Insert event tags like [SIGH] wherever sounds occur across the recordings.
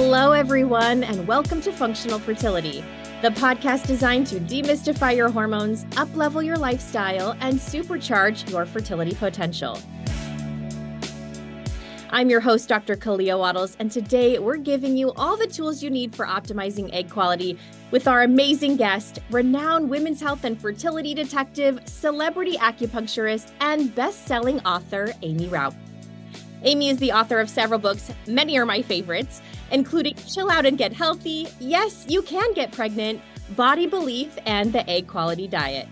Hello, everyone, and welcome to Functional Fertility, the podcast designed to demystify your hormones, uplevel your lifestyle, and supercharge your fertility potential. I'm your host, Dr. Kalea Wattles, and today we're giving you all the tools you need for optimizing egg quality with our amazing guest, renowned women's health and fertility detective, celebrity acupuncturist, and best selling author, Aimee Raupp. Aimee is the author of several books, many are my favorites, including Chill Out and Get Healthy, Yes, You Can Get Pregnant, Body Belief, and The Egg Quality Diet.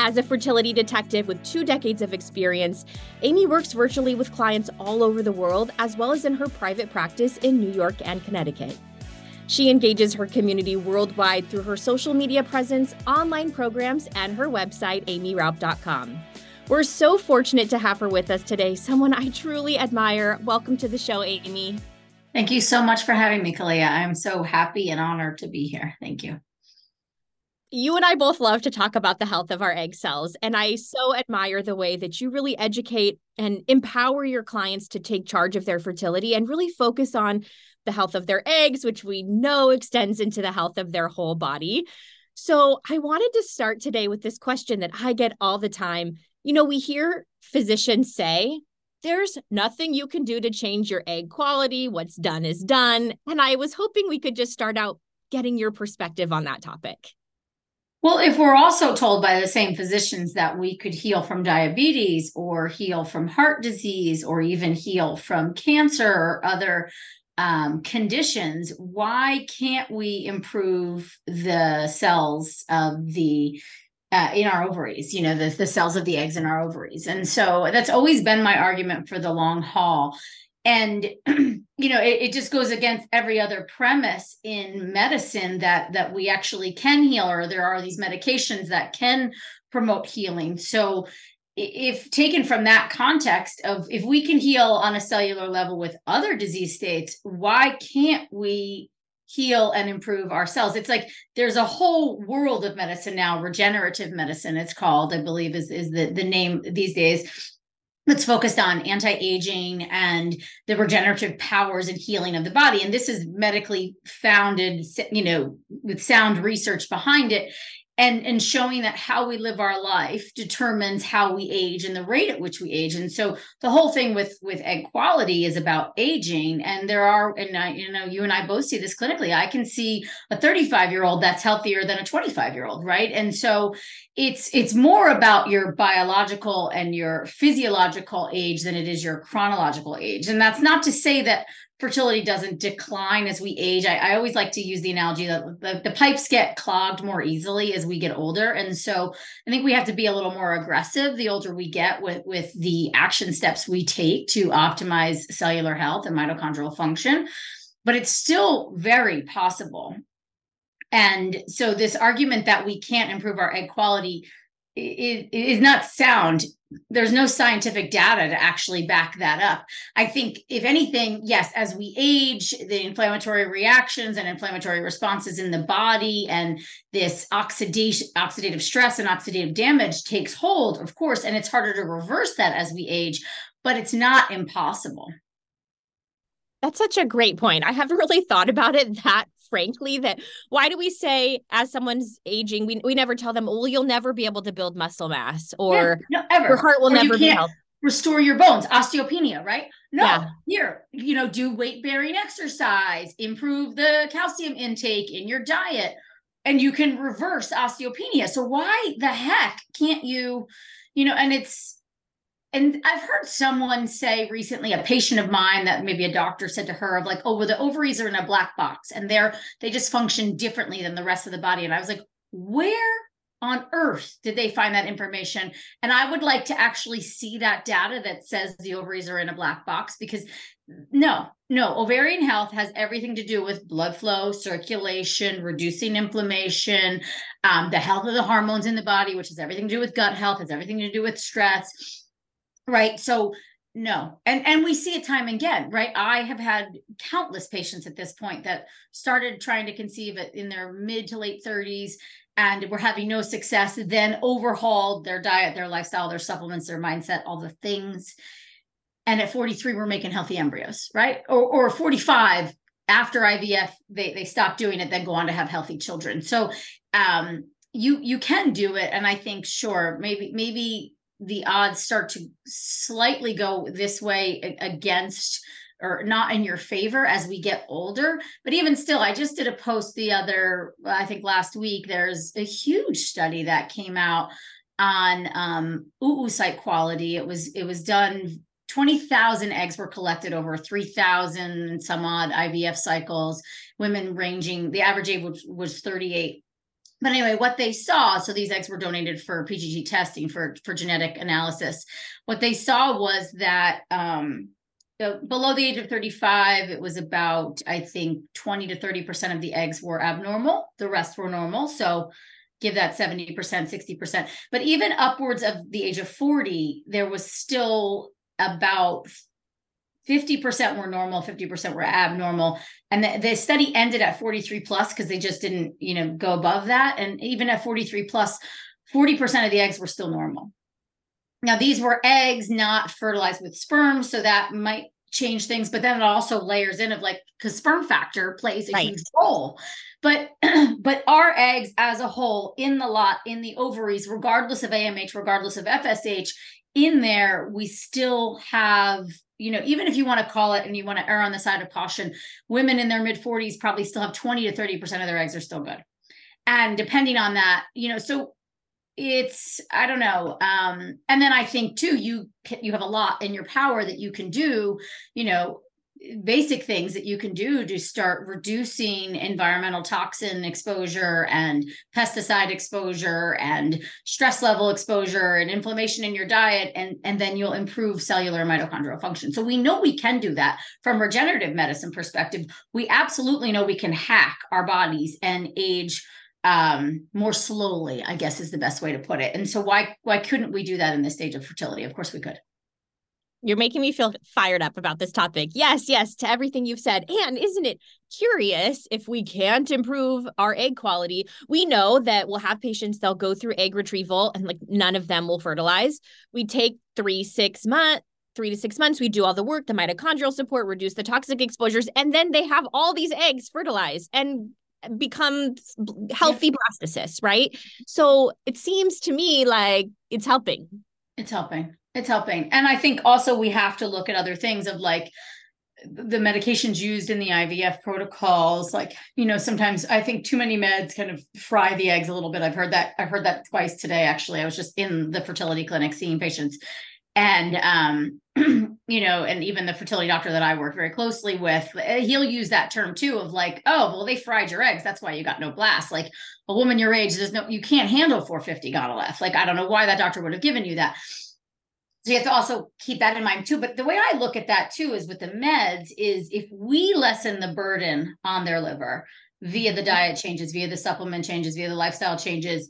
As a fertility detective with two decades of experience, Aimee works virtually with clients all over the world, as well as in her private practice in New York and Connecticut. She engages her community worldwide through her social media presence, online programs, and her website, aimeeraupp.com. We're so fortunate to have her with us today, someone I truly admire. Welcome to the show, Aimee. Thank you so much for having me, Kalea. I'm so happy and honored to be here. Thank you you and I both love to talk about the health of our egg cells. And I so admire the way that you really educate and empower your clients to take charge of their fertility and really focus on the health of their eggs, which we know extends into the health of their whole body. So I wanted to start today with this question that I get all the time. You know, we hear physicians say, there's nothing you can do to change your egg quality. What's done is done. And I was hoping we could just start out getting your perspective on that topic. Well, if we're also told by the same physicians that we could heal from diabetes or heal from heart disease or even heal from cancer or other um, conditions, why can't we improve the cells of the uh, in our ovaries, you know, the, the cells of the eggs in our ovaries. And so that's always been my argument for the long haul and [CLEARS THROAT] you know it, it, just goes against every other premise in medicine that that we actually can heal or there are these medications that can promote healing so if taken from that context of if we can heal on a cellular level with other disease states why can't we heal and improve ourselves. it's like there's a whole world of medicine now regenerative medicine it's called i believe is is the the name these days that's focused on anti-aging and the regenerative powers and healing of the body and this is medically founded you know with sound research behind it and and showing that how we live our life determines how we age and the rate at which we age. And so the whole thing with with egg quality is about aging. And there are and I, you know you and I both see this clinically. I can see a 35 year old that's healthier than a 25 year old right? And so it's it's more about your biological and your physiological age than it is your chronological age. And that's not to say that fertility doesn't decline as we age. I, I always like to use the analogy that the, the, pipes get clogged more easily as we get older. And so I think we have to be a little more aggressive the older we get with, with the action steps we take to optimize cellular health and mitochondrial function. But it's still very possible. And so this argument that we can't improve our egg quality is, is not sound there's no scientific data to actually back that up. I think, if anything, yes, as we age, the inflammatory reactions and inflammatory responses in the body and this oxidation, oxidative stress and oxidative damage takes hold, of course, and it's harder to reverse that as we age, but it's not impossible. That's such a great point. I haven't really thought about it that frankly that why do we say as someone's aging we, we never tell them well you'll never be able to build muscle mass or yeah, no, your heart will or never be healthy. restore your bones. Osteopenia right? No yeah. here you know do weight bearing exercise improve the calcium intake in your diet and you can reverse osteopenia. So why the heck can't you you know and it's and I've heard someone say recently, a patient of mine that maybe a doctor said to her of like, oh, well, the ovaries are in a black box and they're they just function differently than the rest of the body. And I was like, where on earth did they find that information? And I would like to actually see that data that says the ovaries are in a black box because no, no, ovarian health has everything to do with blood flow, circulation, reducing inflammation, um, the health of the hormones in the body, which has everything to do with gut health, has everything to do with stress right? So no. And and we see it time again right? I have had countless patients at this point that started trying to conceive it in their mid to late 30s and were having no success then overhauled their diet their lifestyle their supplements their mindset all the things. And at 43 we're making healthy embryos right? Or, or 45 after IVF, they they stop doing it, then go on to have healthy children. So um, you you can do it, and I think sure maybe maybe the odds start to slightly go this way against or not in your favor as we get older. But even still, I just did a post the other, I think last week, there's a huge study that came out on um oocyte quality. It was it was done 20,000 eggs were collected over 3,000 some odd IVF cycles, women ranging, the average age was, was 38. But anyway, what they saw, so these eggs were donated for PGT testing for, for genetic analysis. What they saw was that um, so below the age of 35, it was about, I think, 20 to 30% of the eggs were abnormal. The rest were normal. So give that 70%, 60%. But even upwards of the age of 40, there was still about 50% were normal, 50% were abnormal. And the, the study ended at 43 plus because they just didn't, you know, go above that. And even at 43 plus, 40% of the eggs were still normal. Now, these were eggs not fertilized with sperm, so that might change things, but then it also layers in of like because sperm factor plays a right. huge role. But [CLEARS THROAT] but our eggs as a whole in the lot, in the ovaries, regardless of AMH, regardless of FSH, in there, we still have you know, even if you want to call it and you want to err on the side of caution, women in their mid 40s probably still have 20 to 30% of their eggs are still good. And depending on that, you know, so it's i don't know um and then i think too you you have a lot in your power that you can do you know basic things that you can do to start reducing environmental toxin exposure and pesticide exposure and stress level exposure and inflammation in your diet and and then you'll improve cellular mitochondrial function. So we know we can do that. From regenerative medicine perspective we absolutely know we can hack our bodies and age um more slowly i guess is the best way to put it. And so why why couldn't we do that in this stage of fertility? Of course we could you're making me feel fired up about this topic. Yes, yes, to everything you've said. And isn't it curious if we can't improve our egg quality? We know that we'll have patients, they'll go through egg retrieval and like none of them will fertilize. We take three, six months, three to six months, we do all the work, the mitochondrial support, reduce the toxic exposures, and then they have all these eggs fertilized and become healthy blastocysts, right? So it seems to me like it's helping. It's helping. It's helping. And I think also we have to look at other things of like the medications used in the IVF protocols. Like, you know, sometimes I think too many meds kind of fry the eggs a little bit. I've heard that. I've heard that twice today, actually. I was just in the fertility clinic seeing patients. And, um, [CLEARS THROAT] you know, and even the fertility doctor that I work very closely with, eh, he'll use that term too of like, oh, well, they fried your eggs. That's why you got no blast. Like a woman your age, there's no, you can't handle 450 Gonal-f. Like, I don't know why that doctor would have given you that. So you have to also keep that in mind too. But the way I look at that too is with the meds is if we lessen the burden on their liver via the diet changes, via the supplement changes, via the lifestyle changes,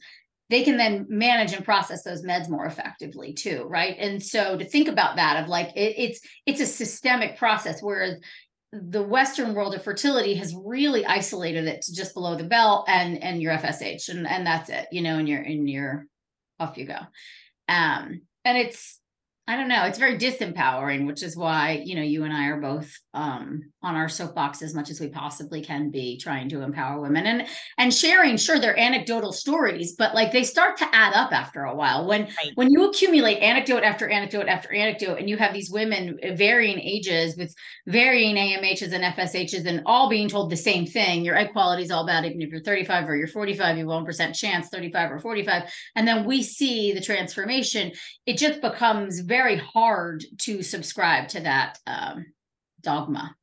they can then manage and process those meds more effectively too, right? And so to think about that of like it, it's it's a systemic process, whereas the Western world of fertility has really isolated it to just below the belt and and your FSH and and that's it, you know, and you're in your off you go. Um, and it's I don't know. It's very disempowering, which is why, you know, you and I are both um, on our soapbox as much as we possibly can be trying to empower women and and sharing, sure, they're anecdotal stories, but like they start to add up after a while. When right. when you accumulate anecdote after anecdote after anecdote, and you have these women varying ages with varying AMHs and FSHs and all being told the same thing, your egg quality is all bad, even if you're 35 or you're 45, you have 1% chance, 35 or 45. And then we see the transformation, it just becomes very very hard to subscribe to that um, dogma.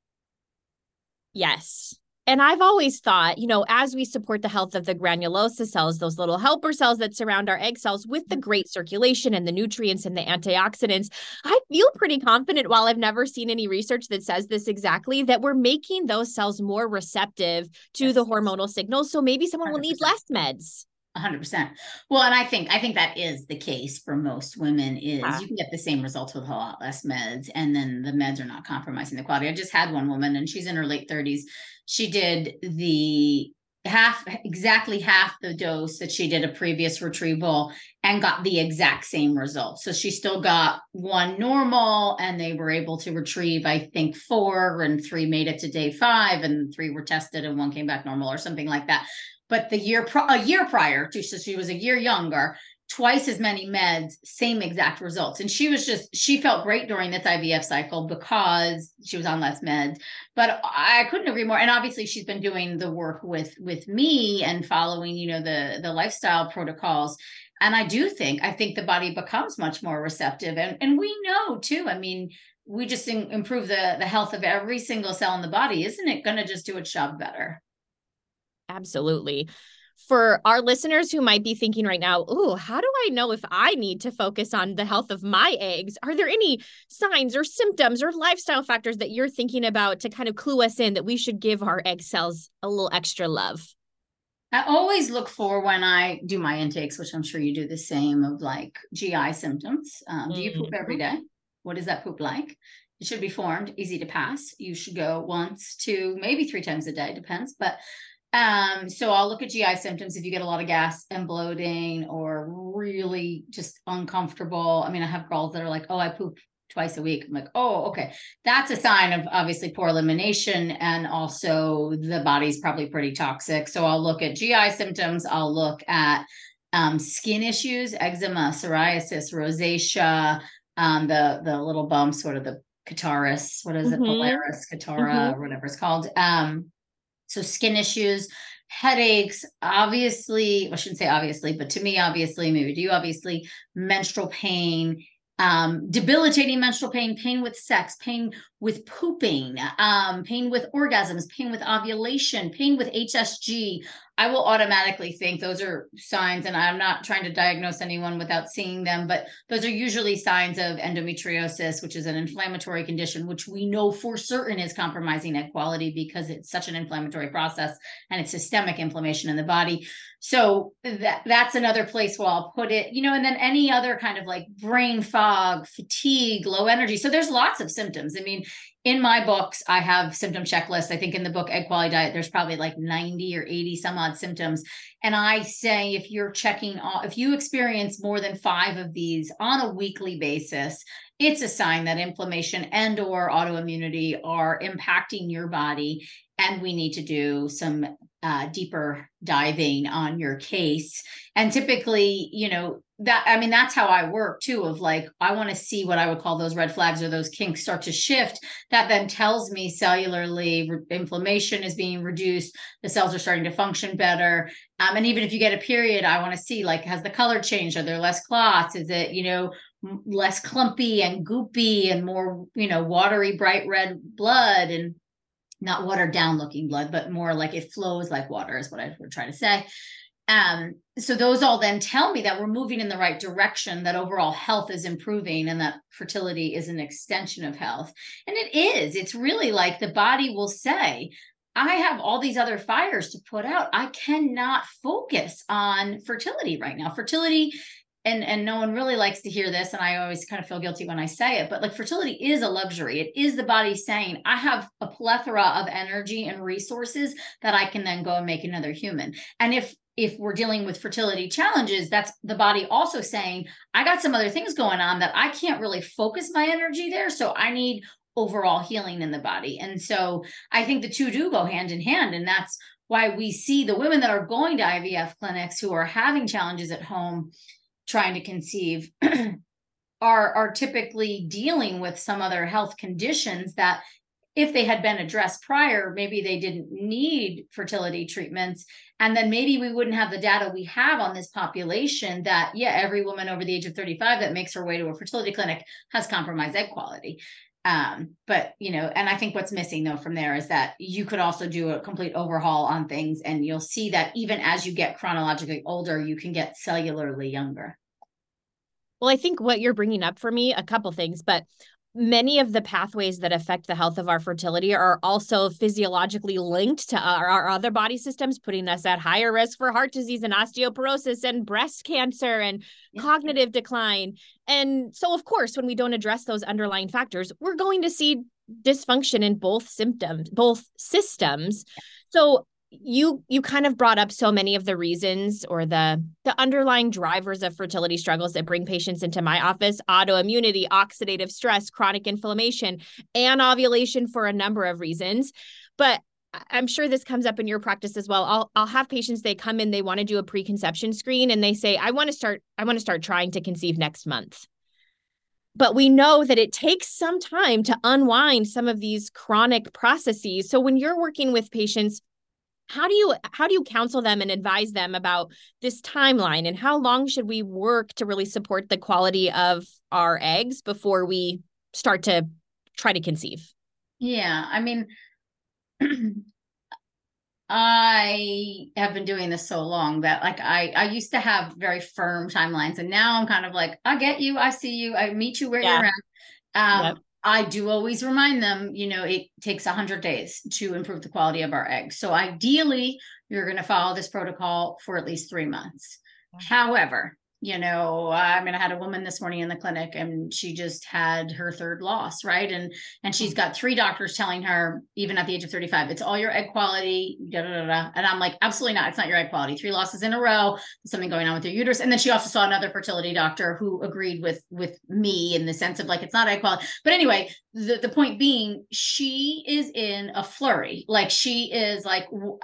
Yes. And I've always thought, you know, as we support the health of the granulosa cells, those little helper cells that surround our egg cells with the great circulation and the nutrients and the antioxidants, I feel pretty confident while I've never seen any research that says this exactly that we're making those cells more receptive to yes. the hormonal signals. So maybe someone 100%. will need less meds. 100% well and i think i think that is the case for most women is wow. you can get the same results with a lot less meds and then the meds are not compromising the quality i just had one woman and she's in her late 30s she did the half exactly half the dose that she did a previous retrieval and got the exact same result. So she still got one normal and they were able to retrieve, I think, four and three made it to day five and three were tested and one came back normal or something like that. But the year, a year prior to, so she was a year younger, twice as many meds, same exact results. And she was just, she felt great during this IVF cycle because she was on less meds. But I couldn't agree more. And obviously she's been doing the work with with me and following, you know, the the lifestyle protocols. And I do think, I think the body becomes much more receptive. And and we know too, I mean, we just improve the the health of every single cell in the body. Isn't it going to just do its job better? Absolutely for our listeners who might be thinking right now, oh, how do I know if I need to focus on the health of my eggs? Are there any signs or symptoms or lifestyle factors that you're thinking about to kind of clue us in that we should give our egg cells a little extra love? I always look for when I do my intakes, which I'm sure you do the same, of like GI symptoms. Um, do you poop every mm-hmm. day? What is that poop like? It should be formed, easy to pass. You should go once, two, maybe three times a day, depends. But um, so I'll look at GI symptoms if you get a lot of gas and bloating or really just uncomfortable. I mean, I have girls that are like, oh, I poop twice a week. I'm like, oh, okay. That's a sign of obviously poor elimination. And also the body's probably pretty toxic. So I'll look at GI symptoms. I'll look at um, skin issues, eczema, psoriasis, rosacea, um, the the little bumps, sort of the Catarrhus, what is it, mm-hmm. Pilaris, Catara, mm-hmm. or whatever it's called. Um, so skin issues, headaches, obviously, I shouldn't say obviously, but to me, obviously, maybe to you, obviously, menstrual pain, um, debilitating menstrual pain, pain with sex, pain with pooping, um, pain with orgasms, pain with ovulation, pain with HSG, I will automatically think those are signs, and I'm not trying to diagnose anyone without seeing them, but those are usually signs of endometriosis, which is an inflammatory condition, which we know for certain is compromising egg quality because it's such an inflammatory process and it's systemic inflammation in the body. So that that's another place where I'll put it, you know, and then any other kind of like brain fog, fatigue, low energy. So there's lots of symptoms. I mean, in my books, I have symptom checklists. I think in the book Egg Quality Diet, there's probably like 90 or 80 some odd symptoms. And I say if you're checking, if you experience more than five of these on a weekly basis, it's a sign that inflammation and or autoimmunity are impacting your body and we need to do some uh, deeper diving on your case and typically you know that i mean that's how i work too of like i want to see what i would call those red flags or those kinks start to shift that then tells me cellularly re- inflammation is being reduced the cells are starting to function better. Um, and even if you get a period i want to see like has the color changed? Are there less clots? Is it you know less clumpy and goopy and more you know watery bright red blood and not watered down looking blood, but more like it flows like water, is what I would try to say. Um, so those all then tell me that we're moving in the right direction, that overall health is improving, and that fertility is an extension of health. And it is. It's really like the body will say, I have all these other fires to put out. I cannot focus on fertility right now. Fertility and and no one really likes to hear this and i always kind of feel guilty when i say it but like fertility is a luxury it is the body saying i have a plethora of energy and resources that i can then go and make another human and if if we're dealing with fertility challenges that's the body also saying i got some other things going on that i can't really focus my energy there so i need overall healing in the body. And so i think the two do go hand in hand and that's why we see the women that are going to ivf clinics who are having challenges at home trying to conceive [CLEARS THROAT] are are typically dealing with some other health conditions that if they had been addressed prior maybe they didn't need fertility treatments. And then maybe we wouldn't have the data we have on this population that yeah every woman over the age of 35 that makes her way to a fertility clinic has compromised egg quality. Um, but you know and i think what's missing though from there is that you could also do a complete overhaul on things and you'll see that even as you get chronologically older you can get cellularly younger. Well, I think what you're bringing up for me, a couple things, but many of the pathways that affect the health of our fertility are also physiologically linked to our, our, other body systems, putting us at higher risk for heart disease and osteoporosis and breast cancer and yeah. cognitive decline. And so, of course, when we don't address those underlying factors, we're going to see dysfunction in both symptoms, both systems. So, you you kind of brought up so many of the reasons or the the underlying drivers of fertility struggles that bring patients into my office autoimmunity oxidative stress chronic inflammation and ovulation for a number of reasons but I'm sure this comes up in your practice as well. I'll I'll have patients they come in they want to do a preconception screen and they say I want to start I want to start trying to conceive next month. But we know that it takes some time to unwind some of these chronic processes. So when you're working with patients how do you how do you counsel them and advise them about this timeline and how long should we work to really support the quality of our eggs before we start to try to conceive yeah i mean [CLEARS THROAT] i have been doing this so long that like i i used to have very firm timelines and now i'm kind of like i get you i see you i meet you where yeah. you're at um, yep. I do always remind them, you know, it takes 100 days to improve the quality of our eggs. So ideally, you're going to follow this protocol for at least three months. However, you know i mean i had a woman this morning in the clinic and she just had her third loss right? And and she's mm-hmm. got three doctors telling her even at the age of 35 it's all your egg quality da, da, da, and i'm like absolutely not. It's not your egg quality. Three losses in a row. Something going on with your uterus. And then she also saw another fertility doctor who agreed with with me in the sense of like it's not egg quality. But anyway the, the point being she is in a flurry. Like she is like uh,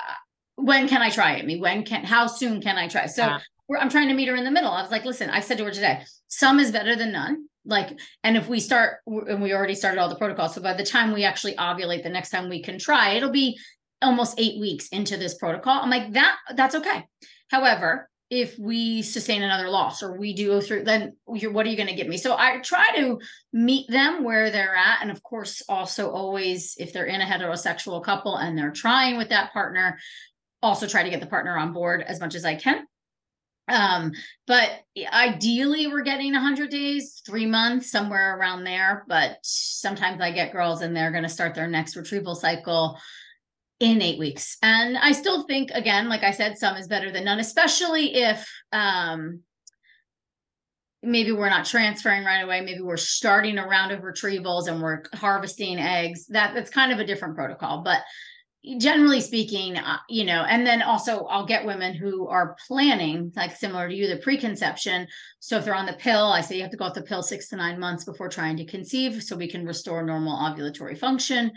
when can I try it? Me, when can, how soon can I try? So yeah. I'm trying to meet her in the middle. I was like, listen, I said to her today, some is better than none. Like, and if we start, and we already started all the protocols. So by the time we actually ovulate, the next time we can try, it'll be almost eight weeks into this protocol. I'm like, that, that's okay. However, if we sustain another loss or we do go through, then what are you going to give me? So I try to meet them where they're at. And of course, also always, if they're in a heterosexual couple and they're trying with that partner, also try to get the partner on board as much as I can. Um, but ideally we're getting 100 days, three months, somewhere around there. But sometimes I get girls and they're going to start their next retrieval cycle in eight weeks. And I still think, again, like I said, some is better than none, especially if um, maybe we're not transferring right away. Maybe we're starting a round of retrievals and we're harvesting eggs. That that's kind of a different protocol. But generally speaking, uh, you know, and then also I'll get women who are planning, like similar to you, the preconception. So if they're on the pill, I say you have to go off the pill six to nine months before trying to conceive so we can restore normal ovulatory function.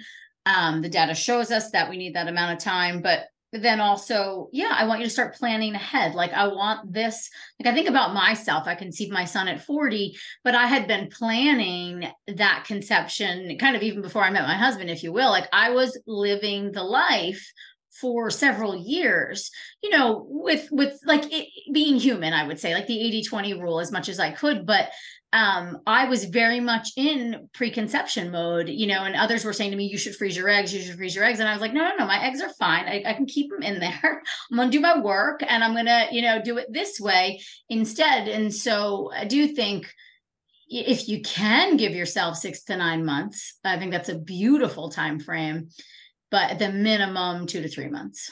Um, the data shows us that we need that amount of time, but then also, yeah, I want you to start planning ahead. Like, I want this. Like, I think about myself. I conceived my son at 40, but I had been planning that conception kind of even before I met my husband, if you will. Like, I was living the life for several years you know with with like it, being human i would say like the 80 20 rule as much as i could but um, I was very much in preconception mode, you know, and others were saying to me, you should freeze your eggs, you should freeze your eggs. And I was like, no, no, no, my eggs are fine. I, I can keep them in there. [LAUGHS] I'm going to do my work and I'm going to, you know, do it this way instead. And so I do think if you can give yourself six to nine months, I think that's a beautiful time frame, but the minimum two to three months.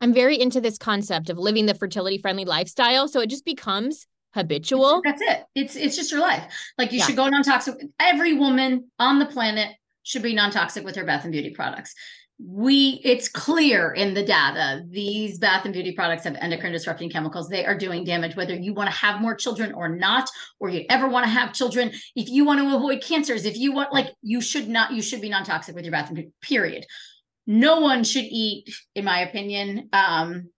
I'm very into this concept of living the fertility friendly lifestyle. So it just becomes habitual. That's it. It's it's just your life. Like you yeah. should go non-toxic. Every woman on the planet should be non-toxic with her bath and beauty products. We it's clear in the data these bath and beauty products have endocrine disrupting chemicals. They are doing damage whether you want to have more children or not or you ever want to have children. If you want to avoid cancers, if you want like you should not you should be non-toxic with your bath and beauty period. No one should eat in my opinion um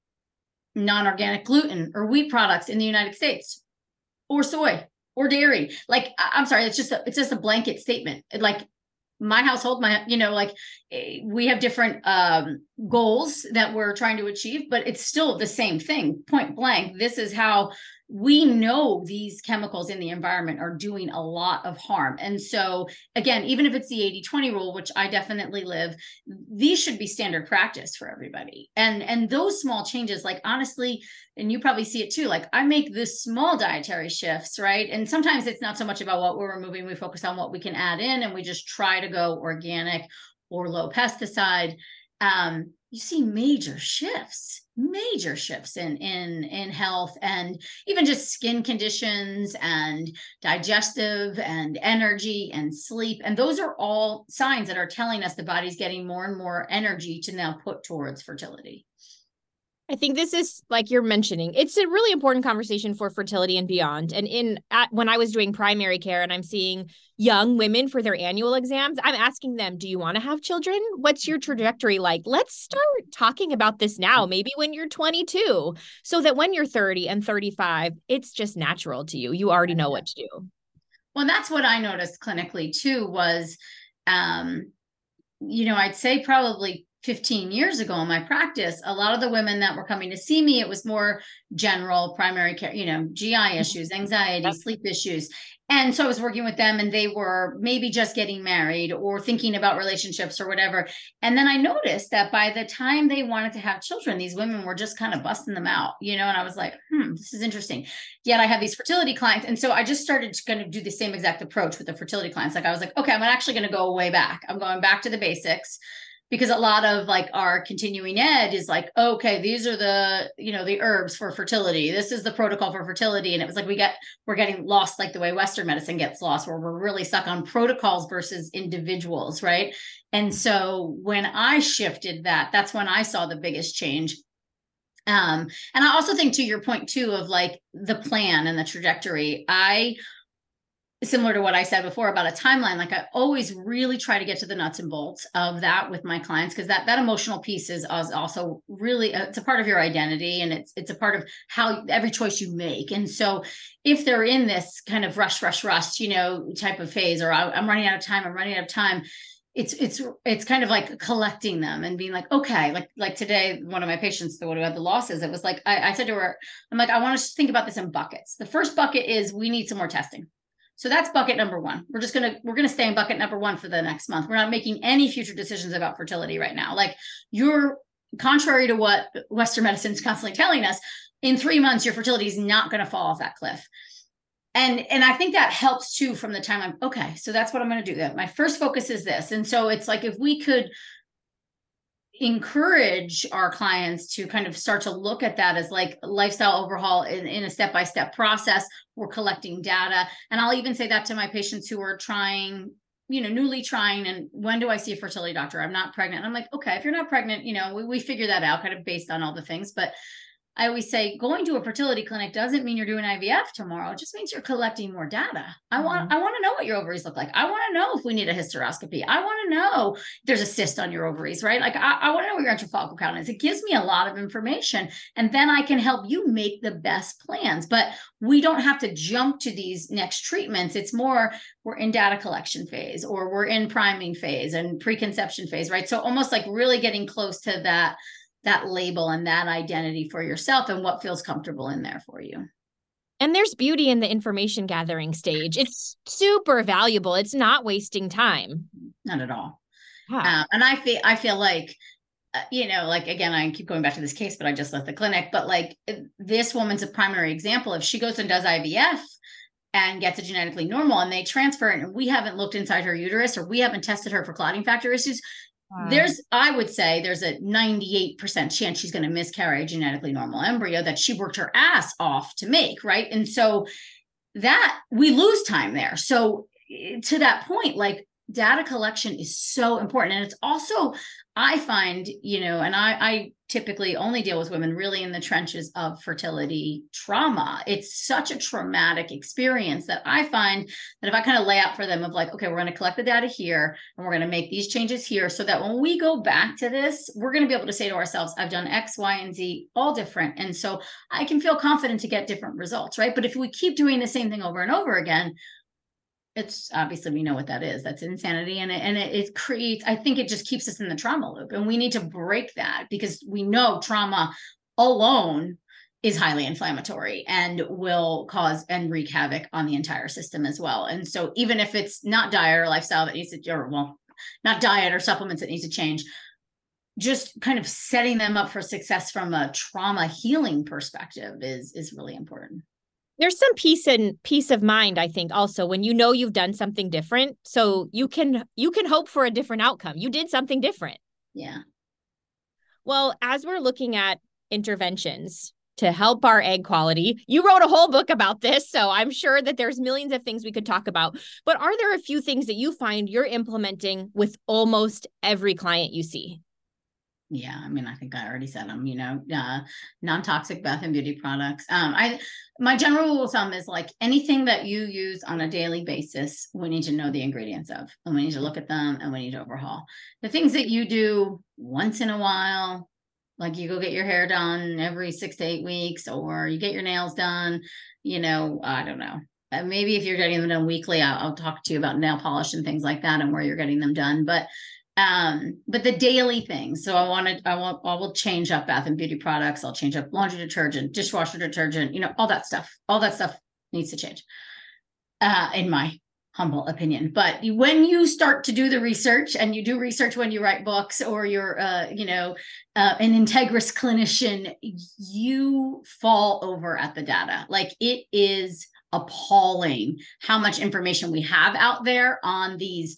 non-organic gluten or wheat products in the United States or soy or dairy. Like I'm sorry, it's just a, it's just a blanket statement. Like my household, my you know, like eh, we have different um, goals that we're trying to achieve, but it's still the same thing. Point blank, this is how we know these chemicals in the environment are doing a lot of harm. And so, again, even if it's the 80 20 rule, which I definitely live, these should be standard practice for everybody. And, and those small changes, like honestly, and you probably see it too, like I make this small dietary shifts, right? And sometimes it's not so much about what we're removing, we focus on what we can add in and we just try to go organic or low pesticide. Um, you see major shifts major shifts in in in health and even just skin conditions and digestive and energy and sleep. And those are all signs that are telling us the body's getting more and more energy to now put towards fertility I think this is like you're mentioning. It's a really important conversation for fertility and beyond. And in at, when I was doing primary care and I'm seeing young women for their annual exams, I'm asking them, "Do you want to have children? What's your trajectory like? Let's start talking about this now, maybe when you're 22, so that when you're 30 and 35, it's just natural to you. You already know what to do." Well, that's what I noticed clinically too was um you know, I'd say probably 15 years ago in my practice, a lot of the women that were coming to see me, it was more general primary care, you know, GI mm-hmm. issues, anxiety, sleep issues. And so I was working with them and they were maybe just getting married or thinking about relationships or whatever. And then I noticed that by the time they wanted to have children, these women were just kind of busting them out, you know, and I was like, hmm, this is interesting. Yet I have these fertility clients. And so I just started to kind of do the same exact approach with the fertility clients. Like I was like, okay, I'm actually going to go way back. I'm going back to the basics because a lot of like our continuing ed is like okay these are the you know the herbs for fertility. This is the protocol for fertility. And it was like we get we're getting lost like the way western medicine gets lost where we're really stuck on protocols versus individuals right? And so when i shifted that that's when i saw the biggest change. Um and i also think to your point too of like the plan and the trajectory i similar to what I said before about a timeline, like I always really try to get to the nuts and bolts of that with my clients because that that emotional piece is also really a, it's a part of your identity and it's it's a part of how every choice you make. And so if they're in this kind of rush, rush, rush, you know, type of phase, or I, I'm running out of time, I'm running out of time. It's it's it's kind of like collecting them and being like, okay, like like today, one of my patients, the one who had the losses, it was like I, I said to her, I'm like, I want to think about this in buckets. The first bucket is we need some more testing so that's bucket number one. We're just gonna we're gonna stay in bucket number one for the next month. We're not making any future decisions about fertility right now. Like you're contrary to what Western medicine is constantly telling us, in three months your fertility is not to fall off that cliff. And and I think that helps too from the time I'm okay. So that's what I'm to do. That my first focus is this. And so it's like if we could encourage our clients to kind of start to look at that as like lifestyle overhaul in, in a step-by-step process. We're collecting data. And i'll even say that to my patients who are trying you know newly trying and when do i see a fertility doctor? I'm not pregnant. I'm like okay if you're not pregnant you know we, we figure that out kind of based on all the things. But I always say going to a fertility clinic doesn't mean you're doing IVF tomorrow. It just means you're collecting more data. I want mm-hmm. I want to know what your ovaries look like. I want to know if we need a hysteroscopy. I want to know there's a cyst on your ovaries, right? Like I, I want to know what your antral follicle count is. It gives me a lot of information, and then I can help you make the best plans. But we don't have to jump to these next treatments. It's more we're in data collection phase or we're in priming phase and preconception phase, right? So almost like really getting close to that that label and that identity for yourself and what feels comfortable in there for you. And there's beauty in the information gathering stage. It's super valuable. It's not wasting time. Not at all. Yeah. Uh, and I feel I feel like uh, you know, like again, I keep going back to this case, but I just left the clinic. But like this woman's a primary example. If she goes and does IVF and gets it genetically normal and they transfer it and we haven't looked inside her uterus or we haven't tested her for clotting factor issues, Wow. There's, I would say, there's a 98% chance she's going to miscarry a genetically normal embryo that she worked her ass off to make, right? And so that we lose time there. So eh, to that point, like data collection is so important. And it's also, I find, you know, and I, I typically only deal with women really in the trenches of fertility trauma. It's such a traumatic experience that I find that if I kind of lay out for them of like, okay, we're going to collect the data here and we're going to make these changes here so that when we go back to this, we're going to be able to say to ourselves, I've done X, Y, and Z, all different. And so I can feel confident to get different results, right? But if we keep doing the same thing over and over again, it's obviously we know what that is. That's insanity and it, and it, it, creates i think it just keeps us in the trauma loop and we need to break that because we know trauma alone is highly inflammatory and will cause and wreak havoc on the entire system as well. And so even if it's not diet or lifestyle that needs to or well not diet or supplements that needs to change just kind of setting them up for success from a trauma healing perspective is is really important there's some peace and peace of mind i think also when you know you've done something different so you can you can hope for a different outcome you did something different yeah Well, as we're looking at interventions to help our egg quality, you wrote a whole book about this. So I'm sure that there's millions of things we could talk about. But are there a few things that you find you're implementing with almost every client you see? Yeah, I mean, I think I already said them, you know, uh, non-toxic bath and beauty products. Um, I my general rule of thumb is like anything that you use on a daily basis, we need to know the ingredients of, and we need to look at them and we need to overhaul. The things that you do once in a while, like you go get your hair done every six to eight weeks, or you get your nails done, you know, I don't know. Uh, maybe if you're getting them done weekly, I'll, I'll talk to you about nail polish and things like that and where you're getting them done. But um but the daily things. So i wanted i want i will change up bath and beauty products. I'll change up laundry detergent dishwasher detergent you know all that stuff. All that stuff needs to change. Uh in my humble opinion. But when you start to do the research and you do research when you write books or you're uh you know uh, an integrous clinician you fall over at the data. Like it is appalling how much information we have out there on these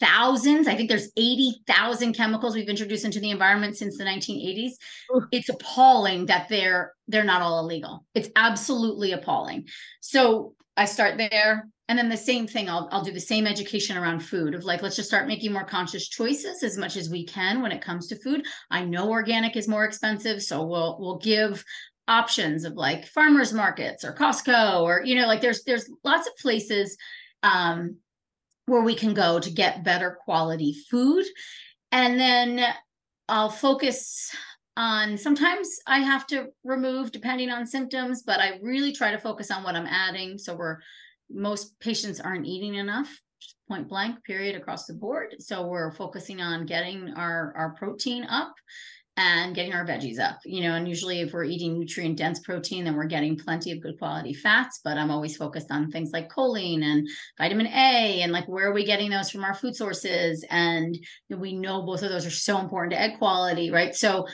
thousands i think there's 80,000 chemicals we've introduced into the environment since the 1980s Ooh. it's appalling that they're they're not all illegal. It's absolutely appalling. So i start there and then the same thing I'll, I'll do the same education around food of like let's just start making more conscious choices as much as we can when it comes to food. I know organic is more expensive so we'll we'll give options of like farmers markets or Costco or you know like there's there's lots of places um where we can go to get better quality food. And then I'll focus on sometimes I have to remove depending on symptoms but I really try to focus on what I'm adding. So we're most patients aren't eating enough point blank period across the board. So we're focusing on getting our our protein up and getting our veggies up, you know, and usually if we're eating nutrient dense protein, then we're getting plenty of good quality fats, but I'm always focused on things like choline and vitamin A and like where are we getting those from our food sources? And we know both of those are so important to egg quality, right? So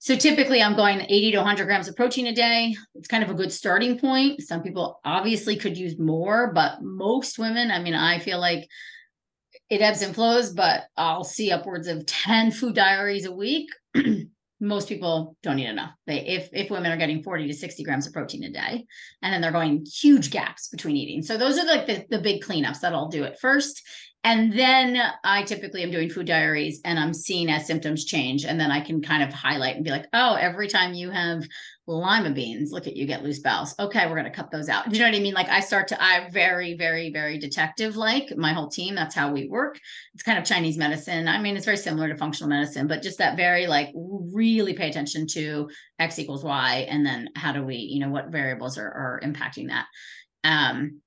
so typically I'm going 80 to 100 grams of protein a day. It's kind of a good starting point. Some people obviously could use more, but most women, I mean, I feel like it ebbs and flows, but I'll see upwards of 10 food diaries a week [CLEARS THROAT] most people don't eat enough. They if if women are getting 40 to 60 grams of protein a day, and then they're going huge gaps between eating. So those are like the, the big cleanups that I'll do it first. And then I typically am doing food diaries and I'm seeing as symptoms change. And then I can kind of highlight and be like, oh, every time you have lima beans, look at you get loose bowels. Okay, we're going to cut those out. Do you know what I mean? Like I start to, I very, very, very detective like my whole team. That's how we work. It's kind of Chinese medicine. I mean, it's very similar to functional medicine, but just that very like really pay attention to X equals Y. And then how do we, you know, what variables are, are impacting that. Um,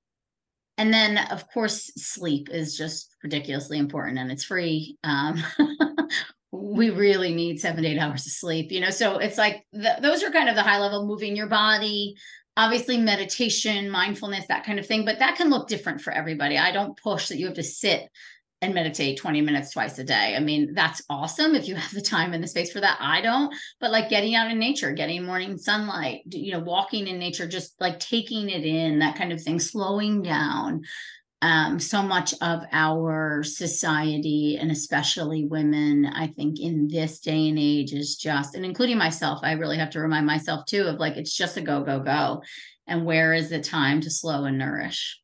and then of course sleep is just ridiculously important and it's free. Um, [LAUGHS] we really need seven to eight hours of sleep you know? So it's like the, those are kind of the high level moving your body obviously meditation mindfulness that kind of thing but that can look different for everybody. I don't push that you have to sit and meditate 20 minutes twice a day. I mean, that's awesome if you have the time and the space for that. I don't, but like getting out in nature, getting morning sunlight, you know, walking in nature, just like taking it in, that kind of thing, slowing down. Um, so much of our society and especially women, I think in this day and age is just, and including myself, I really have to remind myself too of like, it's just a go, go, go. And where is the time to slow and nourish?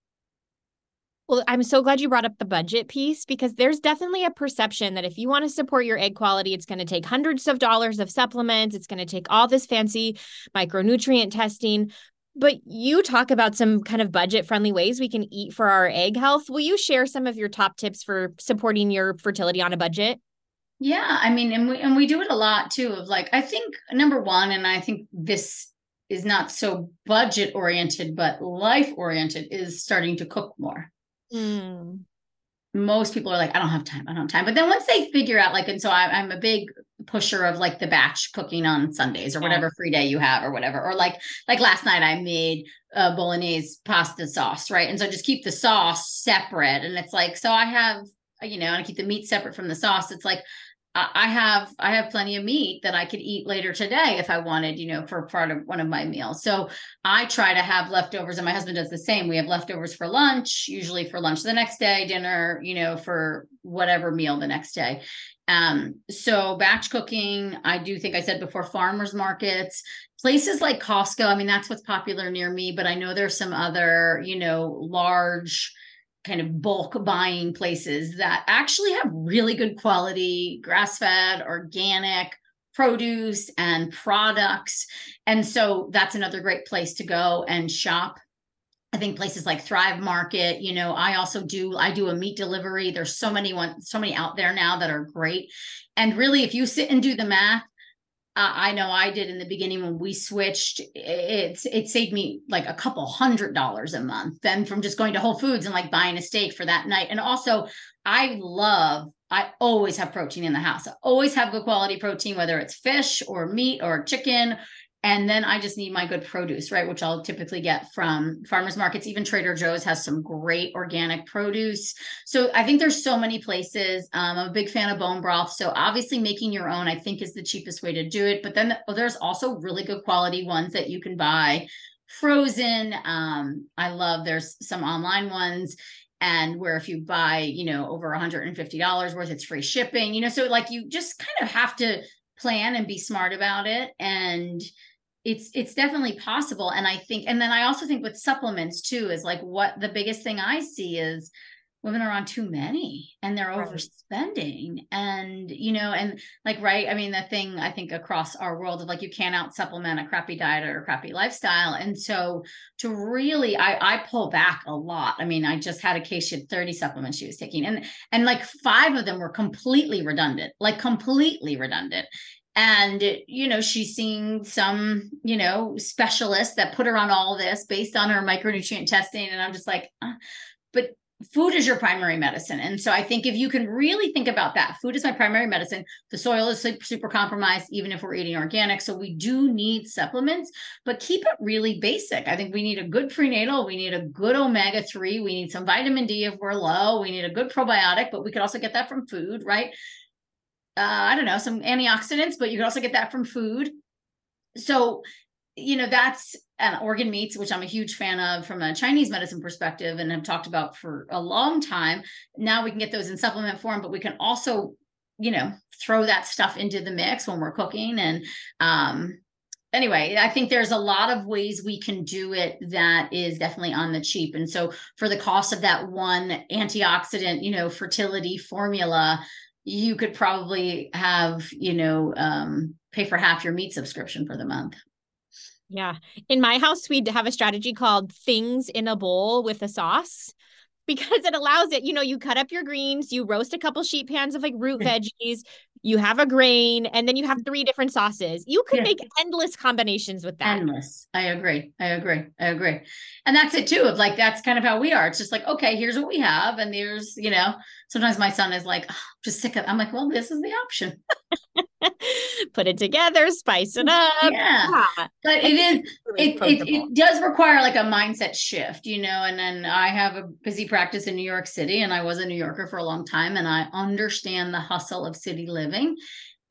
Well, I'm so glad you brought up the budget piece because there's definitely a perception that if you want to support your egg quality, it's going to take hundreds of dollars of supplements. It's going to take all this fancy micronutrient testing. But you talk about some kind of budget friendly ways we can eat for our egg health. Will you share some of your top tips for supporting your fertility on a budget? Yeah, I mean, and we and we do it a lot too. Of like, I think number one, and I think this is not so budget oriented, but life oriented, is starting to cook more. Mm. Most people are like, I don't have time. I don't have time. But then once they figure out, like, and so I, am a big pusher of like the batch cooking on Sundays or yeah. whatever free day you have or whatever. Or like, like last night I made a bolognese pasta sauce, right? And so just keep the sauce separate. And it's like, so I have, you know, and I keep the meat separate from the sauce. It's like, I have I have plenty of meat that I could eat later today if I wanted, you know, for part of one of my meals. So I try to have leftovers, and my husband does the same. We have leftovers for lunch, usually for lunch the next day, dinner, you know, for whatever meal the next day. Um, so batch cooking, I do think I said before farmers markets, places like Costco. I mean, that's what's popular near me, but I know there's some other, you know, large kind of bulk buying places that actually have really good quality grass fed, organic produce and products. And so that's another great place to go and shop. I think places like Thrive Market, you know, I also do I do a meat delivery. There's so many one so many out there now that are great. And really if you sit and do the math, uh, I know I did in the beginning when we switched. It's it saved me like a couple hundred dollars a month then from just going to Whole Foods and like buying a steak for that night. And also, I love. I always have protein in the house. I always have good quality protein, whether it's fish or meat or chicken and then I just need my good produce, right? Which I'll typically get from farmers markets. Even Trader Joe's has some great organic produce. So I think there's so many places. Um, I'm a big fan of bone broth. So obviously making your own, I think, is the cheapest way to do it. But then there's also really good quality ones that you can buy frozen. Um, I love there's some online ones and where if you buy, you know, over $150 worth, it's free shipping, you know, so like you just kind of have to plan and be smart about it. And it's it's definitely possible. And i think and then i also think with supplements too is like what the biggest thing i see is women are on too many and they're right. overspending. And you know and like right i mean the thing i think across our world of like you can't out supplement a crappy diet or a crappy lifestyle. And so to really i i pull back a lot. I mean i just had a case she had 30 supplements she was taking and and like five of them were completely redundant like completely redundant and you know she's seeing some you know specialists that put her on all this based on her micronutrient testing. And i'm just like uh, but food is your primary medicine. And so i think if you can really think about that food is my primary medicine. The soil is super compromised even if we're eating organic. So we do need supplements but keep it really basic. I think we need a good prenatal. We need a good omega-3 we need some vitamin d if we're low. We need a good probiotic but we could also get that from food right I don't know, some antioxidants, but you can also get that from food. So, you know, that's an organ meats, which I'm a huge fan of from a Chinese medicine perspective and have talked about for a long time. Now we can get those in supplement form, but we can also, you know, throw that stuff into the mix when we're cooking. And um, anyway, I think there's a lot of ways we can do it that is definitely on the cheap. And so for the cost of that one antioxidant, you know, fertility formula, you could probably have, you know, um, pay for half your meat subscription for the month. Yeah. In my house, we'd have a strategy called things in a bowl with a sauce because it allows it, you know, you cut up your greens, you roast a couple sheet pans of like root mm. veggies, you have a grain, and then you have three different sauces. You could yeah. make endless combinations with that. Endless. I agree. I agree. I agree. And that's it too, of like that's kind of how we are. It's just like, okay, here's what we have. And there's, you know, sometimes my son is like, oh, just sick of I'm like, well, this is the option. [LAUGHS] [LAUGHS] Put it together, spice it up. Yeah. yeah. But it is it, it, it does require like a mindset shift, you know. And then I have a busy practice in New York City and I was a New Yorker for a long time and I understand the hustle of city living.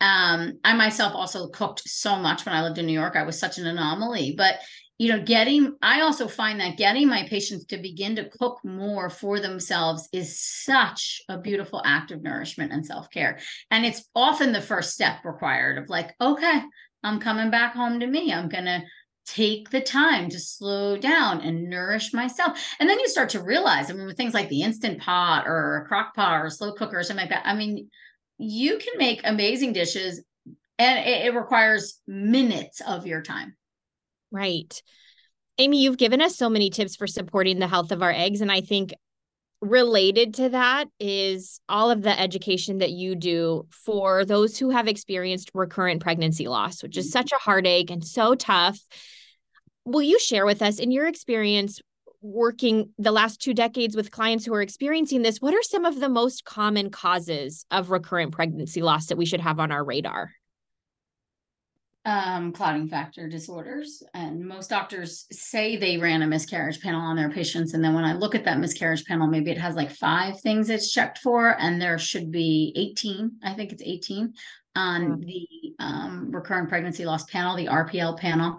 Um, I myself also cooked so much when I lived in New York. I was such an anomaly, but you know, getting, I also find that getting my patients to begin to cook more for themselves is such a beautiful act of nourishment and self care. And it's often the first step required of like, okay, I'm coming back home to me. I'm going to take the time to slow down and nourish myself. And then you start to realize, I mean, with things like the instant pot or a crock pot or slow cooker or something like that, I mean, you can make amazing dishes and it, it requires minutes of your time. Right. Aimee, you've given us so many tips for supporting the health of our eggs. And I think related to that is all of the education that you do for those who have experienced recurrent pregnancy loss, which is such a heartache and so tough. Will you share with us, in your experience working the last two decades with clients who are experiencing this, what are some of the most common causes of recurrent pregnancy loss that we should have on our radar? Um, clotting factor disorders. And most doctors say they ran a miscarriage panel on their patients. And then when I look at that miscarriage panel, maybe it has like five things it's checked for, and there should be 18. I think it's 18 on mm. the um, recurrent pregnancy loss panel, the RPL panel.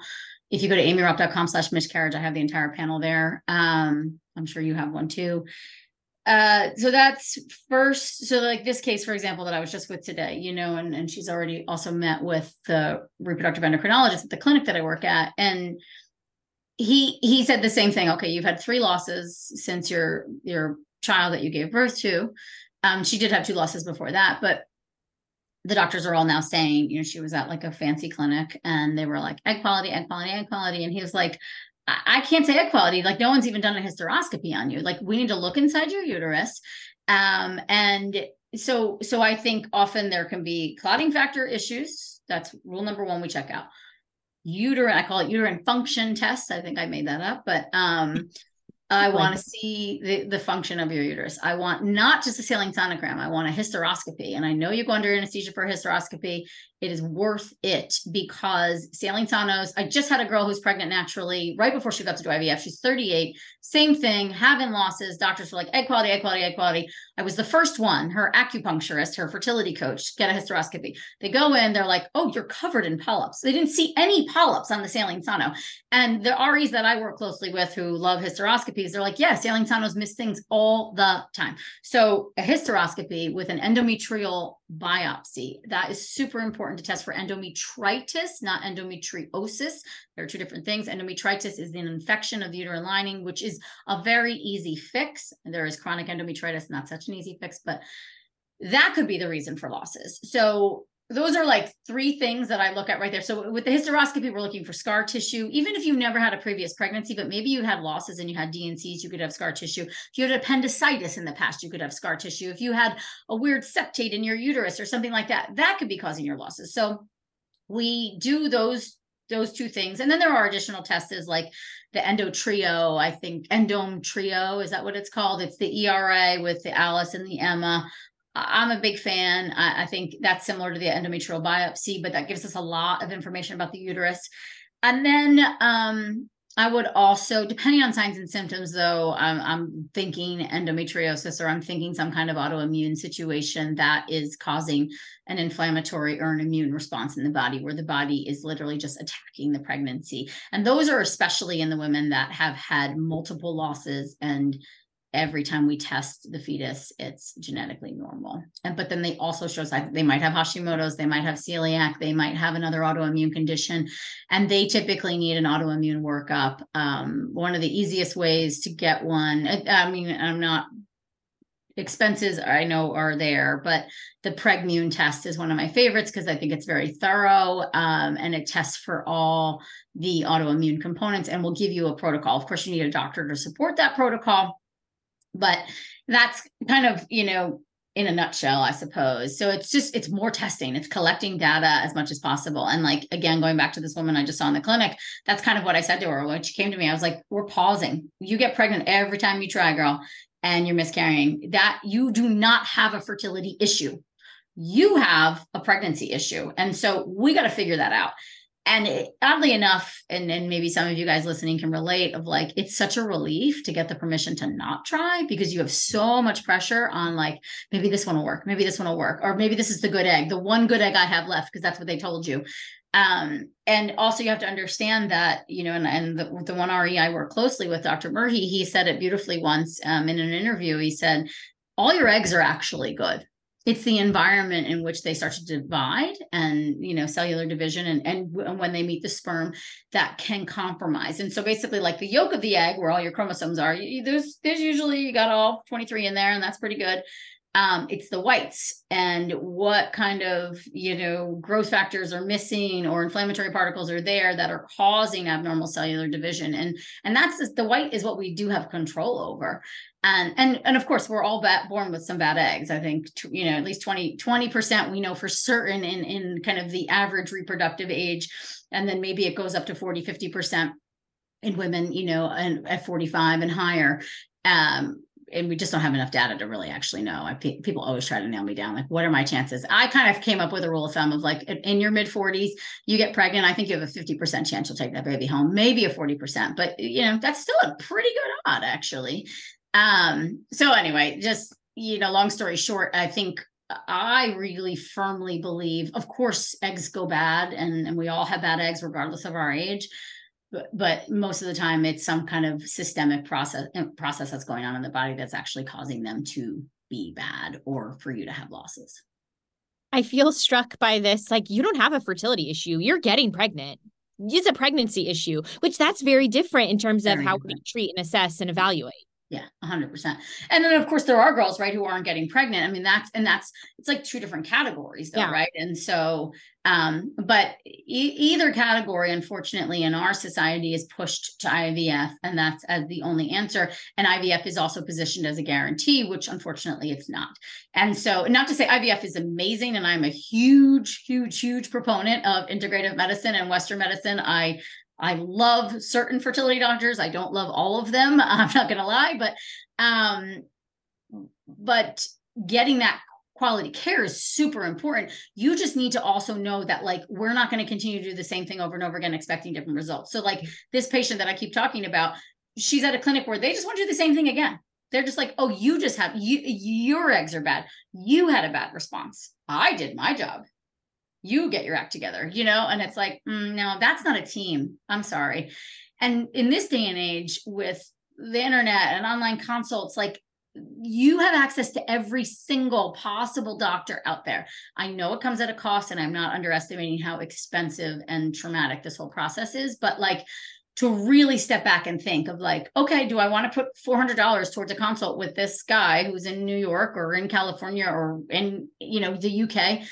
If you go to aimeeraupp.com slash miscarriage, I have the entire panel there. Um, I'm sure you have one too uh so that's first so like this case for example that i was just with today you know and, and she's already also met with the reproductive endocrinologist at the clinic that i work at and he he said the same thing okay you've had three losses since your your child that you gave birth to. Um she did have two losses before that but the doctors are all now saying you know she was at like a fancy clinic and they were like egg quality egg quality egg quality and he was like I can't say equality. Like no one's even done a hysteroscopy on you. Like we need to look inside your uterus. Um, and so so I think often there can be clotting factor issues. That's rule number one we check out. Uterine, I call it uterine function tests. I think I made that up, but um [LAUGHS] I want to see the, the function of your uterus. I want not just a saline sonogram. I want a hysteroscopy. And I know you go under anesthesia for a hysteroscopy. It is worth it because saline sonos. I just had a girl who's pregnant naturally right before she got to do IVF. She's 38. Same thing, having losses. Doctors were like, egg quality, egg quality, egg quality. I was the first one, her acupuncturist, her fertility coach, get a hysteroscopy. They go in, they're like, oh, you're covered in polyps. They didn't see any polyps on the saline sono. And the REs that I work closely with who love hysteroscopies, they're like, yeah, saline sonos miss things all the time. So a hysteroscopy with an endometrial biopsy. That is super important to test for endometritis, not endometriosis. There are two different things. Endometritis is an infection of the uterine lining, which is a very easy fix. There is chronic endometritis, not such an easy fix, but that could be the reason for losses. So those are like three things that I look at right there. So with the hysteroscopy, we're looking for scar tissue. Even if you've never had a previous pregnancy, but maybe you had losses and you had D&Cs, you could have scar tissue. If you had appendicitis in the past, you could have scar tissue. If you had a weird septate in your uterus or something like that, that could be causing your losses. So we do those those two things. And then there are additional tests like the endotrio, I think EndomeTRIO, is that what it's called? It's the ERA with the ALICE and the EMMA. I'm a big fan. I, I, think that's similar to the endometrial biopsy, but that gives us a lot of information about the uterus. And then um, I would also, depending on signs and symptoms, though, I'm, I'm thinking endometriosis or I'm thinking some kind of autoimmune situation that is causing an inflammatory or an immune response in the body where the body is literally just attacking the pregnancy. And those are especially in the women that have had multiple losses and every time we test the fetus, it's genetically normal. And but then they also show that they might have Hashimoto's, they might have celiac, they might have another autoimmune condition, and they typically need an autoimmune workup. Um, one of the easiest ways to get one, I, I mean, I'm not expenses I know are there, but the Pregmune test is one of my favorites because I think it's very thorough um, and it tests for all the autoimmune components and will give you a protocol. Of course, you need a doctor to support that protocol but that's kind of you know in a nutshell i suppose. So it's just it's more testing. It's collecting data as much as possible. And like again going back to this woman i just saw in the clinic that's kind of what i said to her when she came to me. I was like we're pausing. You get pregnant every time you try girl and you're miscarrying. That you do not have a fertility issue. You have a pregnancy issue. And so we got to figure that out and it, oddly enough and, and maybe some of you guys listening can relate of like it's such a relief to get the permission to not try because you have so much pressure on like maybe this one will work maybe this one will work or maybe this is the good egg the one good egg i have left because that's what they told you. Um, and also you have to understand that you know and, and the, the one re i work closely with dr murphy he said it beautifully once um, in an interview. He said all your eggs are actually good it's the environment in which they start to divide and you know cellular division and, and when they meet the sperm that can compromise. And so basically like the yolk of the egg where all your chromosomes are you, there's there's usually you got all 23 in there and that's pretty good. Um, it's the whites and what kind of you know growth factors are missing or inflammatory particles are there that are causing abnormal cellular division. And and that's the white is what we do have control over and and and of course we're all bad, born with some bad eggs i think you know at least 20 20% we know for certain in in kind of the average reproductive age and then maybe it goes up to 40 50% in women you know and at 45 and higher um and we just don't have enough data to really actually know. I, people always try to nail me down. Like, what are my chances? I kind of came up with a rule of thumb of like, in your mid 40s, you get pregnant. I think you have a 50% chance you'll take that baby home, maybe a 40%, but you know, that's still a pretty good odd actually. Um, so anyway, just, you know, long story short, I think I really firmly believe, of course, eggs go bad and, and we all have bad eggs regardless of our age but, but most of the time it's some kind of systemic process uh, process that's going on in the body that's actually causing them to be bad or for you to have losses. I feel struck by this. Like, you don't have a fertility issue, you're getting pregnant. It's a pregnancy issue, which that's very different in terms of very how different. we treat and assess and evaluate. Yeah, 100%. And then of course there are girls, right, who aren't getting pregnant. I mean, that's and that's it's like two different categories though, yeah. right? And so um but e- either category unfortunately in our society is pushed to IVF and that's as the only answer and IVF is also positioned as a guarantee, which unfortunately it's not. And so not to say IVF is amazing and I'm a huge huge huge proponent of integrative medicine and western medicine. I I love certain fertility doctors. I don't love all of them. [LAUGHS] I'm not going to lie, but um, but getting that quality care is super important. You just need to also know that like we're not going to continue to do the same thing over and over again expecting different results. So like this patient that I keep talking about, she's at a clinic where they just want to do the same thing again. They're just like, "Oh, you just have you your eggs are bad. You had a bad response. I did my job you get your act together, you know? And it's like, mm, no, that's not a team. I'm sorry. And in this day and age with the internet and online consults, like you have access to every single possible doctor out there. I know it comes at a cost, and I'm not underestimating how expensive and traumatic this whole process is, but like to really step back and think of like, okay, do I want to put $400 towards a consult with this guy who's in New York or in California or in, you know, the UK?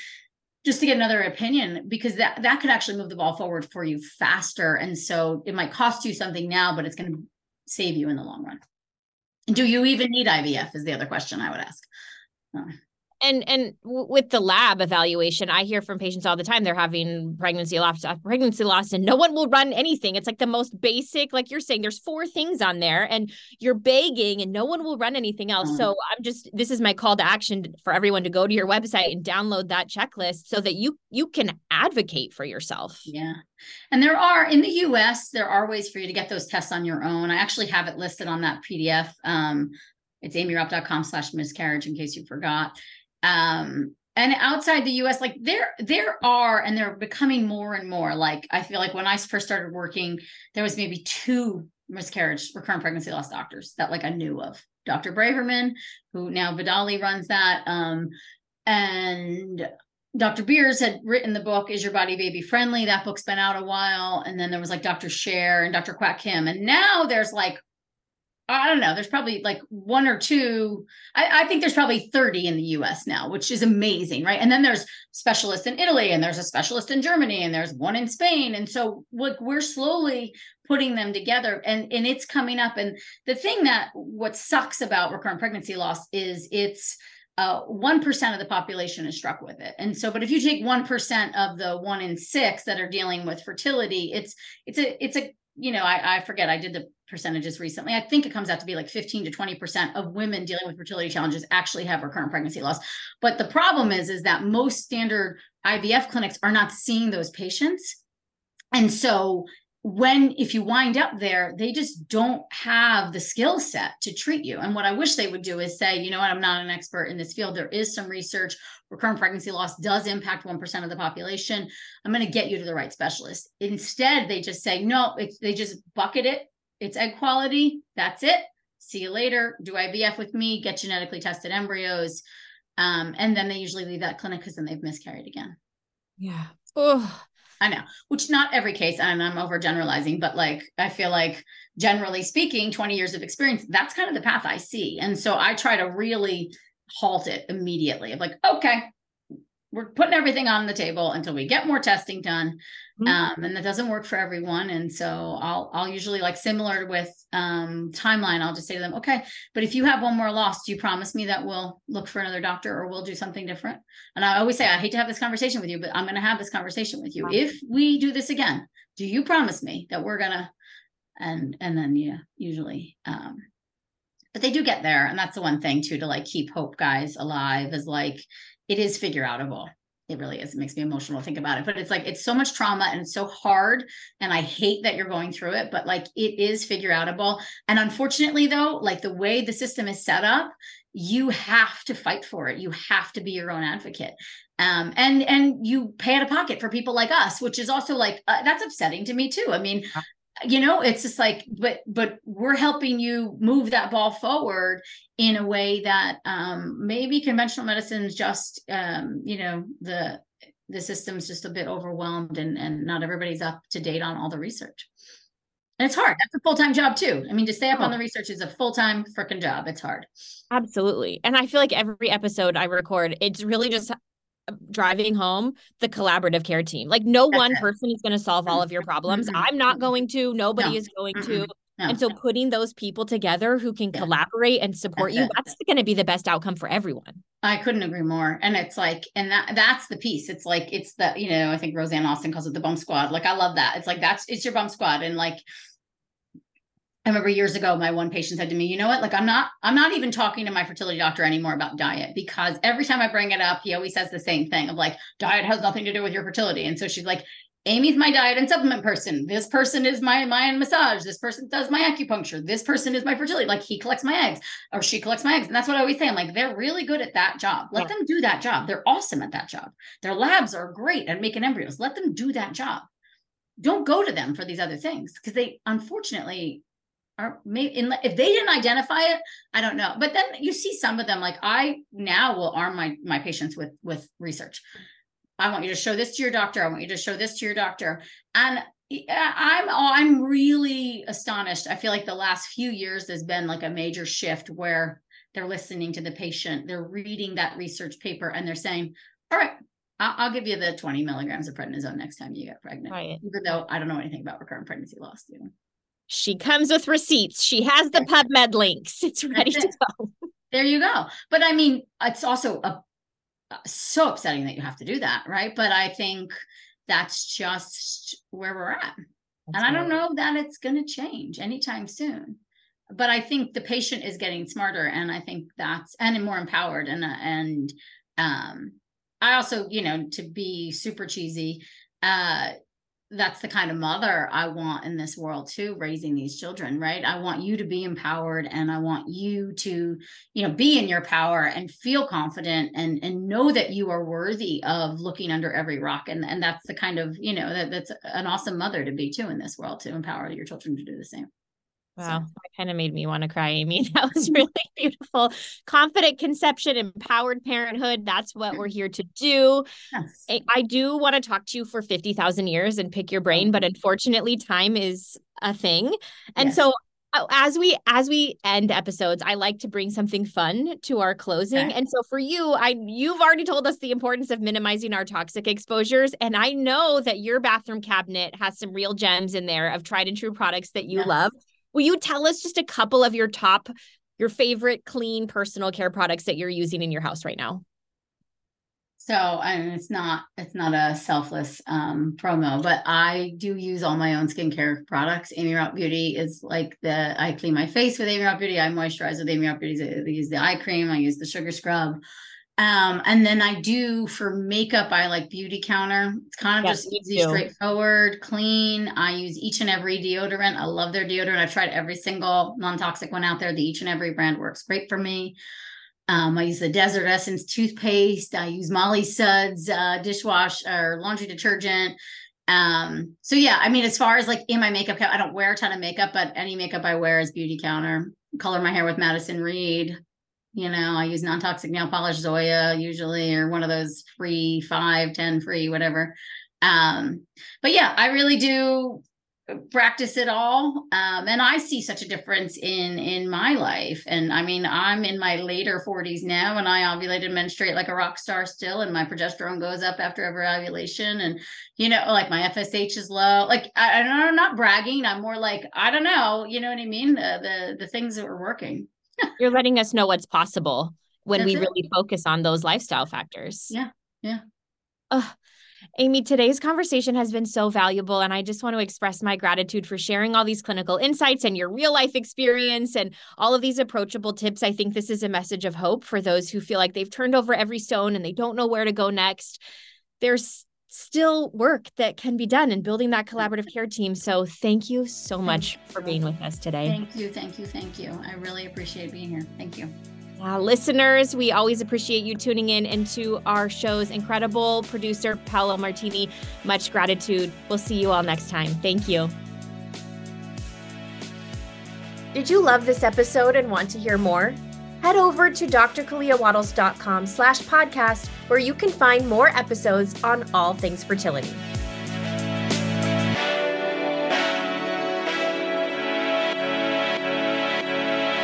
Just to get another opinion because that that could actually move the ball forward for you faster. And so it might cost you something now but it's going to save you in the long run. Do you even need ivf is the other question i would ask. Uh, and and with the lab evaluation i hear from patients all the time they're having pregnancy loss uh, pregnancy loss and no one will run anything. It's like the most basic like you're saying there's four things on there and you're begging and no one will run anything else. Mm-hmm. so i'm just this is my call to action for everyone to go to your website and download that checklist so that you you can advocate for yourself. Yeah. And there are in the us there are ways for you to get those tests on your own. I actually have it listed on that pdf um it's aimeeraupp.com slash miscarriage in case you forgot um and outside the US like there there are and they're becoming more and more like I feel like when I first started working there was maybe two miscarriage recurrent pregnancy loss doctors that like I knew of Dr. Braverman who now Vidali runs that um and Dr. Beers had written the book Is Your Body Baby Friendly that book's been out a while and then there was like Dr. Sher and Dr. Kwak Kim and now there's like I don't know. There's probably like one or two. I, I, think there's probably 30 in the US now, which is amazing, right? And then there's specialists in Italy, and there's a specialist in Germany, and there's one in Spain. And so like we're slowly putting them together and, and it's coming up. And the thing that what sucks about recurrent pregnancy loss is it's uh, 1% of the population is struck with it. And so, but if you take 1% of the one in six that are dealing with fertility, it's, it's a, it's a, you know, I, I forget, I did the percentages recently. I think it comes out to be like 15 to 20% of women dealing with fertility challenges actually have recurrent pregnancy loss. But the problem is, is that most standard IVF clinics are not seeing those patients. And so when if you wind up there they just don't have the skill set to treat you and what i wish they would do is say you know what i'm not an expert in this field there is some research recurrent pregnancy loss does impact 1% of the population i'm going to get you to the right specialist instead they just say no they just bucket it it's egg quality. That's it. See you later. Do IVF with me, get genetically tested embryos. Um, and then they usually leave that clinic because then they've miscarried again. Yeah. Oh, I know, which not every case, and I'm overgeneralizing, but like I feel like generally speaking, 20 years of experience, that's kind of the path I see. And so I try to really halt it immediately of like, okay, we're putting everything on the table until we get more testing done mm-hmm. um, and that doesn't work for everyone. And so i'll i'll usually like similar with um, timeline i'll just say to them okay but if you have one more loss do you promise me that we'll look for another doctor or we'll do something different? And i always say i hate to have this conversation with you but i'm going to have this conversation with you. If we do this again do you promise me that we're going to and and then yeah usually um but they do get there. And that's the one thing too, to like keep hope guys alive is like, it is figure outable. It really is. It makes me emotional to think about it, but it's like, it's so much trauma and so hard. And I hate that you're going through it, but like it is figure outable. And unfortunately though, like the way the system is set up, you have to fight for it. You have to be your own advocate. Um, and and you pay out of pocket for people like us, which is also like uh, that's upsetting to me too. I mean, you know it's just like but but we're helping you move that ball forward in a way that um maybe conventional medicine is just um you know the the system's just a bit overwhelmed and and not everybody's up to date on all the research. And it's hard. That's a full-time job too. I mean to stay up oh. on the research is a full-time freaking job. It's hard. Absolutely. And i feel like every episode i record it's really just driving home the collaborative care team. Like no That's one it. person is going to solve all of your problems. Mm-hmm. I'm not going to, nobody no. is going mm-hmm. to. No. And so putting those people together who can yeah. collaborate and support that's you, that's going to be the best outcome for everyone. I couldn't agree more. And it's like, and that that's the piece. It's like it's the, you know, I think Rosanne Austin calls it the bump squad. Like I love that. It's like that's it's your bump squad. And like I remember years ago, my one patient said to me, you know what? Like, I'm not, I'm not even talking to my fertility doctor anymore about diet because every time I bring it up, he always says the same thing of like, diet has nothing to do with your fertility. And so she's like, Aimee's my diet and supplement person. This person is my my massage. This person does my acupuncture. This person is my fertility. Like he collects my eggs or she collects my eggs. And that's what I always say. I'm like, they're really good at that job. Let yeah. them do that job. They're awesome at that job. Their labs are great at making embryos. Let them do that job. Don't go to them for these other things because they unfortunately or maybe if they didn't identify it i don't know. But then you see some of them like i now will arm my my patients with with research. I want you to show this to your doctor. I want you to show this to your doctor. And uh, i'm i'm really astonished. I feel like the last few years there's been like a major shift where they're listening to the patient they're reading that research paper and they're saying all right I'll, I'll give you the 20 milligrams of prednisone next time you get pregnant. Right. even though i don't know anything about recurrent pregnancy loss you know? She comes with receipts. She has the PubMed links. [LAUGHS] It's ready it. to go. There you go. But I mean, it's also a, so upsetting that you have to do that, right? But I think that's just where we're at. That's and I don't know that it's going to change anytime soon. But I think the patient is getting smarter, and I think that's and more empowered. And and um, I also, you know, to be super cheesy, uh, that's the kind of mother I want in this world too, raising these children, right? I want you to be empowered and I want you to, you know, be in your power and feel confident and and know that you are worthy of looking under every rock. And and that's the kind of, you know, that that's an awesome mother to be too in this world to empower your children to do the same. Wow, so. that kind of made me want to cry, Aimee. [LAUGHS] That was really [LAUGHS] beautiful. Confident conception, empowered parenthood. That's what we're here to do. Yes. I, I do want to talk to you for 50,000 years and pick your brain, but unfortunately, time is a thing. And yes. so uh, as we as we end episodes i like to bring something fun to our closing okay. and so for you i you've already told us the importance of minimizing our toxic exposures and i know that your bathroom cabinet has some real gems in there of tried and true products that you yes. love Will you tell us just a couple of your top, your favorite clean personal care products that you're using in your house right now? So and it's not it's not a selfless um, promo, but I do use all my own skincare products. Aimee Raupp Beauty is like the I clean my face with Aimee Raupp Beauty. I moisturize with Aimee Raupp Beauty. I use the eye cream. I use the sugar scrub. Um, and then I do for makeup, I like Beautycounter. It's kind of yes, just easy, too. straightforward, clean. I use each and every deodorant. I love their deodorant. I've tried every single non-toxic one out there. The each and every brand works great for me. Um, I use the Desert Essence toothpaste. I use Molly Suds uh, dishwash or laundry detergent. Um, so yeah, I mean, as far as like in my makeup, I don't wear a ton of makeup, but any makeup I wear is Beautycounter. Color my hair with Madison Reed. You know, I use non-toxic nail polish Zoya usually, or one of those free five ten free, whatever. Um, but yeah, I really do practice it all. Um, and I see such a difference in in my life. And I mean, I'm in my later 40s now, and I ovulate and menstruate like a rock star still, and my progesterone goes up after every ovulation. And you know, like my FSH is low. Like I, I'm not bragging. I'm more like I don't know. You know what I mean? The the the things that were working. You're letting us know what's possible when That's we it. really focus on those lifestyle factors. Yeah. Yeah. Uh, Aimee, today's conversation has been so valuable, and I just want to express my gratitude for sharing all these clinical insights and your real life experience and all of these approachable tips. I think this is a message of hope for those who feel like they've turned over every stone and they don't know where to go next. There's still work that can be done in building that collaborative care team. So, thank you so much for being with us today. Thank you, thank you, thank you. I really appreciate being here. Thank you. Uh, listeners, we always appreciate you tuning in into our show's incredible producer, Paolo Martini. Much gratitude. We'll see you all next time. Thank you. Did you love this episode and want to hear more? Head over to drkaleawattles.com slash podcast where you can find more episodes on all things fertility.